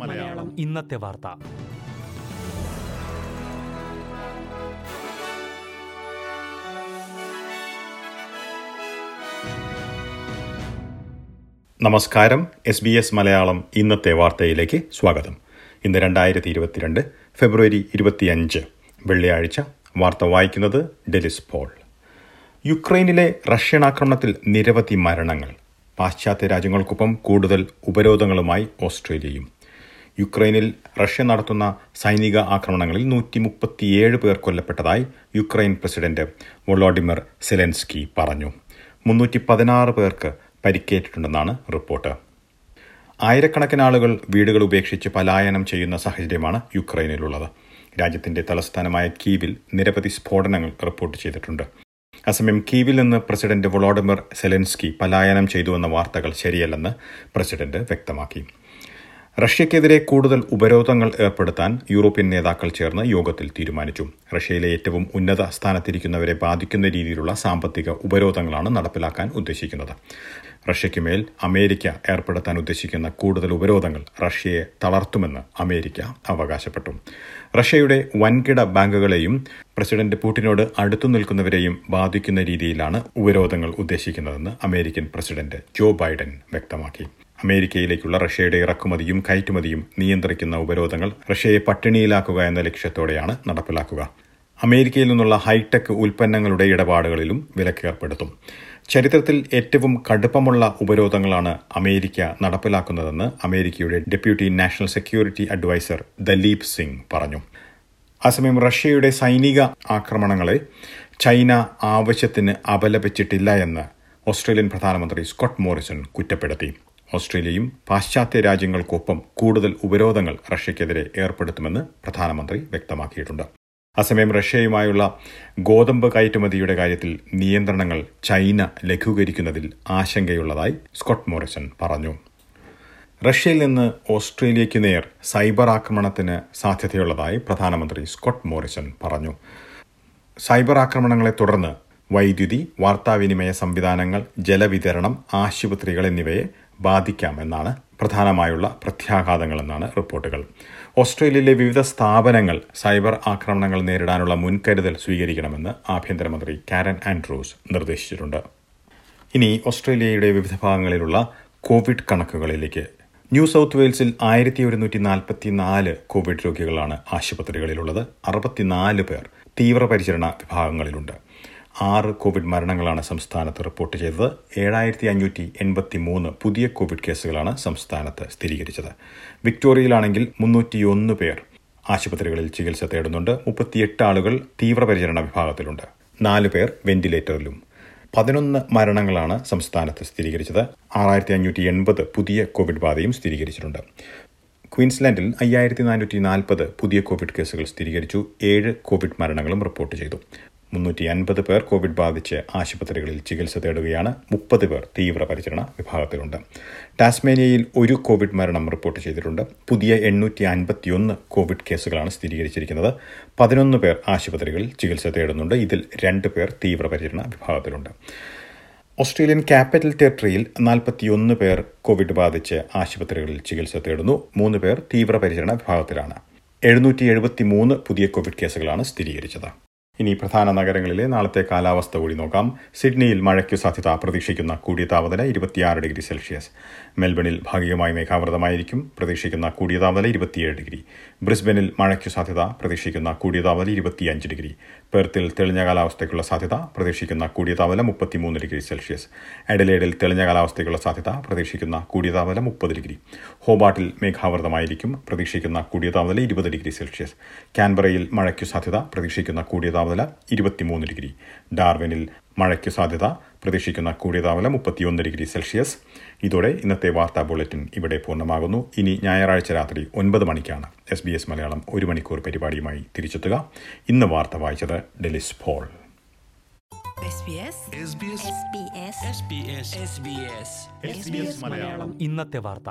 മലയാളം. ഇന്നത്തെ വാർത്ത. നമസ്കാരം. എസ് ബി എസ് മലയാളം ഇന്നത്തെ വാർത്തയിലേക്ക് സ്വാഗതം. ഇന്ന് രണ്ടായിരത്തി ഇരുപത്തിരണ്ട് ഫെബ്രുവരി ഇരുപത്തിയഞ്ച്. വെള്ളിയാഴ്ച. വാർത്ത വായിക്കുന്നത് ഡെലിസ് പോൾ. യുക്രൈനിലെ റഷ്യൻ ആക്രമണത്തിൽ നിരവധി മരണങ്ങൾ. പാശ്ചാത്യ രാജ്യങ്ങൾക്കൊപ്പം കൂടുതൽ ഉപരോധങ്ങളുമായി ഓസ്ട്രേലിയയും. യുക്രൈനിൽ റഷ്യ നടത്തുന്ന സൈനിക ആക്രമണങ്ങളിൽ നൂറ്റി മുപ്പത്തിയേഴ് പേർ കൊല്ലപ്പെട്ടതായി യുക്രൈൻ പ്രസിഡന്റ് വൊളോഡിമിർ സെലൻസ്കി പറഞ്ഞു. മുന്നൂറ്റി പതിനാറ് പേർക്ക് പരിക്കേറ്റിട്ടുണ്ടെന്നാണ് റിപ്പോർട്ട്. ആയിരക്കണക്കിന് ആളുകൾ വീടുകൾ ഉപേക്ഷിച്ച് പലായനം ചെയ്യുന്ന സാഹചര്യമാണ് യുക്രൈനിലുള്ളത്. രാജ്യത്തിന്റെ തലസ്ഥാനമായ കീവിൽ നിരവധി സ്ഫോടനങ്ങൾ റിപ്പോർട്ട് ചെയ്തിട്ടുണ്ട്. അസമയം കീവിൽ നിന്ന് പ്രസിഡന്റ് വൊളോഡിമിർ സെലൻസ്കി പലായനം ചെയ്തുവെന്ന വാർത്തകൾ ശരിയല്ലെന്ന് പ്രസിഡന്റ് വ്യക്തമാക്കി. റഷ്യക്കെതിരെ കൂടുതൽ ഉപരോധങ്ങൾ ഏർപ്പെടുത്താൻ യൂറോപ്യൻ നേതാക്കൾ ചേർന്ന് യോഗത്തിൽ തീരുമാനിച്ചു. റഷ്യയിലെ ഏറ്റവും ഉന്നത സ്ഥാനത്തിരിക്കുന്നവരെ ബാധിക്കുന്ന രീതിയിലുള്ള സാമ്പത്തിക ഉപരോധങ്ങളാണ് നടപ്പിലാക്കാൻ ഉദ്ദേശിക്കുന്നത്. റഷ്യയ്ക്കുമേൽ അമേരിക്ക ഏർപ്പെടുത്താൻ ഉദ്ദേശിക്കുന്ന കൂടുതൽ ഉപരോധങ്ങൾ റഷ്യയെ തളർത്തുമെന്ന് അമേരിക്ക അവകാശപ്പെട്ടു. റഷ്യയുടെ വൻകിട ബാങ്കുകളെയും പ്രസിഡന്റ് പുടിനോട് അടുത്തു നിൽക്കുന്നവരെയും ബാധിക്കുന്ന രീതിയിലാണ് ഉപരോധങ്ങൾ ഉദ്ദേശിക്കുന്നതെന്ന് അമേരിക്കൻ പ്രസിഡന്റ് ജോ ബൈഡൻ വ്യക്തമാക്കി. അമേരിക്കയിലേക്കുള്ള റഷ്യയുടെ ഇറക്കുമതിയും കയറ്റുമതിയും നിയന്ത്രിക്കുന്ന ഉപരോധങ്ങൾ റഷ്യയെ പട്ടിണിയിലാക്കുക എന്ന ലക്ഷ്യത്തോടെയാണ് നടപ്പിലാക്കുക. അമേരിക്കയിൽ നിന്നുള്ള ഹൈടെക് ഉൽപ്പന്നങ്ങളുടെ ഇടപാടുകളിലും വിലക്ക് ഏർപ്പെടുത്തും. ചരിത്രത്തിൽ ഏറ്റവും കടുപ്പമുള്ള ഉപരോധങ്ങളാണ് അമേരിക്ക നടപ്പിലാക്കുന്നതെന്ന് അമേരിക്കയുടെ deputy national security adviser Daleep Singh പറഞ്ഞു. അസമയം റഷ്യയുടെ സൈനിക ആക്രമണങ്ങളെ ചൈന ആവശ്യത്തിന് അപലപിച്ചിട്ടില്ല എന്ന് ഓസ്ട്രേലിയൻ പ്രധാനമന്ത്രി സ്കോട്ട് മോറിസൺ കുറ്റപ്പെടുത്തി. ഓസ്ട്രേലിയയും പാശ്ചാത്യ രാജ്യങ്ങൾക്കൊപ്പം കൂടുതൽ ഉപരോധങ്ങൾ റഷ്യയ്ക്കെതിരെ ഏർപ്പെടുത്തുമെന്ന് പ്രധാനമന്ത്രി വ്യക്തമാക്കിയിട്ടുണ്ട്. അസമയം റഷ്യയുമായുള്ള ഗോതമ്പ് കയറ്റുമതിയുടെ കാര്യത്തിൽ നിയന്ത്രണങ്ങൾ ചൈന ലഘൂകരിക്കുന്നതിൽ ആശങ്കയുള്ളതായി സ്കോട്ട് മോറിസൺ പറഞ്ഞു. റഷ്യയിൽ നിന്ന് ഓസ്ട്രേലിയയ്ക്ക് നേർ സൈബർ ആക്രമണത്തിന് സാധ്യതയുള്ളതായി പ്രധാനമന്ത്രി സ്കോട്ട് മോറിസൺ പറഞ്ഞു. സൈബർ ആക്രമണങ്ങളെ തുടർന്ന് വൈദ്യുതി വാർത്താവിനിമയ സംവിധാനങ്ങൾ ജലവിതരണം ആശുപത്രികൾ എന്നിവയെ ബാധിക്കാമെന്നാണ് പ്രധാനമായുള്ള പ്രത്യാഘാതങ്ങളെന്നാണ് റിപ്പോർട്ടുകൾ. ഓസ്ട്രേലിയയിലെ വിവിധ സ്ഥാപനങ്ങൾ സൈബർ ആക്രമണങ്ങൾ നേരിടാനുള്ള മുൻകരുതൽ സ്വീകരിക്കണമെന്ന് ആഭ്യന്തരമന്ത്രി കാരൻ ആൻഡ്രൂസ് നിർദ്ദേശിച്ചിട്ടുണ്ട്. ഇനി ഓസ്ട്രേലിയയുടെ വിവിധ ഭാഗങ്ങളിലുള്ള കോവിഡ് കണക്കുകളിലേക്ക്. ന്യൂ സൗത്ത് വെയിൽസിൽ ആയിരത്തി ഒരുന്നൂറ്റി നാൽപ്പത്തി നാല് കോവിഡ് രോഗികളാണ് ആശുപത്രികളിലുള്ളത്. അറുപത്തിനാല് പേർ തീവ്രപരിചരണ വിഭാഗങ്ങളിലുണ്ട്. ആറ് കോവിഡ് മരണങ്ങളാണ് സംസ്ഥാനത്ത് റിപ്പോർട്ട് ചെയ്തത്. ഏഴായിരത്തി അഞ്ഞൂറ്റി എൺപത്തി മൂന്ന് പുതിയ കോവിഡ് കേസുകളാണ് സംസ്ഥാനത്ത് സ്ഥിരീകരിച്ചത്. വിക്ടോറിയയിലാണെങ്കിൽ മുന്നൂറ്റിയൊന്ന് പേർ ആശുപത്രികളിൽ ചികിത്സ തേടുന്നുണ്ട്. മുപ്പത്തിയെട്ട് ആളുകൾ തീവ്രപരിചരണ വിഭാഗത്തിലുണ്ട്. നാല് പേർ വെന്റിലേറ്ററിലും. പതിനൊന്ന് മരണങ്ങളാണ് സംസ്ഥാനത്ത് സ്ഥിരീകരിച്ചത്. ആറായിരത്തി അഞ്ഞൂറ്റി എൺപത് പുതിയ കോവിഡ് ബാധയും സ്ഥിരീകരിച്ചിട്ടുണ്ട്. ക്വീൻസ്ലാൻഡിൽ അയ്യായിരത്തി നാനൂറ്റി നാൽപ്പത് പുതിയ കോവിഡ് കേസുകൾ സ്ഥിരീകരിച്ചു. ഏഴ് കോവിഡ് മരണങ്ങളും റിപ്പോർട്ട് ചെയ്തു. മുന്നൂറ്റി അൻപത് പേർ കോവിഡ് ബാധിച്ച് ആശുപത്രികളിൽ ചികിത്സ തേടുകയാണ് മുപ്പത് പേർ തീവ്രപരിചരണ വിഭാഗത്തിലുണ്ട്. ടാസ്മേനിയയിൽ ഒരു കോവിഡ് മരണം റിപ്പോർട്ട് ചെയ്തിട്ടുണ്ട്. പുതിയ എണ്ണൂറ്റി അൻപത്തിയൊന്ന് കോവിഡ് കേസുകളാണ് സ്ഥിരീകരിച്ചിരിക്കുന്നത്. പതിനൊന്ന് പേർ ആശുപത്രികളിൽ ചികിത്സ തേടുന്നുണ്ട്. ഇതിൽ രണ്ട് പേർ തീവ്രപരിചരണ വിഭാഗത്തിലുണ്ട്. ഓസ്ട്രേലിയൻ ക്യാപിറ്റൽ ടെറിട്ടറിയിൽ നാൽപ്പത്തിയൊന്ന് പേർ കോവിഡ് ബാധിച്ച് ആശുപത്രികളിൽ ചികിത്സ തേടുന്നു. മൂന്ന് പേർ തീവ്രപരിചരണ വിഭാഗത്തിലാണ്. എഴുന്നൂറ്റി എഴുപത്തി മൂന്ന് പുതിയ കോവിഡ് കേസുകളാണ് സ്ഥിരീകരിച്ചത്. ഇനി പ്രധാന നഗരങ്ങളിലെ നാളത്തെ കാലാവസ്ഥ കൂടി നോക്കാം. സിഡ്നിയിൽ മഴയ്ക്കു സാധ്യത പ്രതീക്ഷിക്കുന്ന കൂടിയ താപനില ഇരുപത്തിയാറ് ഡിഗ്രി സെൽഷ്യസ്. മെൽബണിൽ ഭാഗികമായി മേഘാവൃതമായിരിക്കും. പ്രതീക്ഷിക്കുന്ന കൂടിയ താപനില ഇരുപത്തിയേഴ് ഡിഗ്രി. ബ്രിസ്ബനിൽ മഴയ്ക്കു സാധ്യത പ്രതീക്ഷിക്കുന്ന കൂടിയ താപനില ഇരുപത്തിയഞ്ച് ഡിഗ്രി. പെർത്തിൽ തെളിഞ്ഞ കാലാവസ്ഥയ്ക്കുള്ള സാധ്യത പ്രതീക്ഷിക്കുന്ന കൂടിയ താപനില മുപ്പത്തിമൂന്ന് ഡിഗ്രി സെൽഷ്യസ്. എഡലേഡിൽ തെളിഞ്ഞ കാലാവസ്ഥയ്ക്കുള്ള സാധ്യത പ്രതീക്ഷിക്കുന്ന കൂടിയ താപനില മുപ്പത് ഡിഗ്രി. ഹോബാട്ടിൽ മേഘാവൃതമായിരിക്കും. പ്രതീക്ഷിക്കുന്ന കൂടിയ താപനില ഇരുപത് ഡിഗ്രി സെൽഷ്യസ്. കാൻബറയിൽ മഴയ്ക്കു സാധ്യത പ്രതീക്ഷിക്കുന്ന കൂടിയ താപനില ഇരുപത്തിമൂന്ന് ഡിഗ്രി. ഡാർവിനിൽ മഴയ്ക്ക് സാധ്യത പ്രതീക്ഷിക്കുന്ന കൂടിയ താപനില മുപ്പത്തിയൊന്ന് ഡിഗ്രി സെൽഷ്യസ്. ഇതോടെ ഇന്നത്തെ വാർത്താ ബുള്ളറ്റിൻ ഇവിടെ പൂർണമാകുന്നു. ഇനി ഞായറാഴ്ച രാത്രി ഒൻപത് മണിക്കാണ് എസ് ബി എസ് മലയാളം ഒരു മണിക്കൂർ പരിപാടിയുമായി തിരിച്ചെത്തുക. ഇന്ന് വാർത്ത വായിച്ചത് ഡെലിസ് ഫോൾ ഇന്നത്തെ വാർത്ത.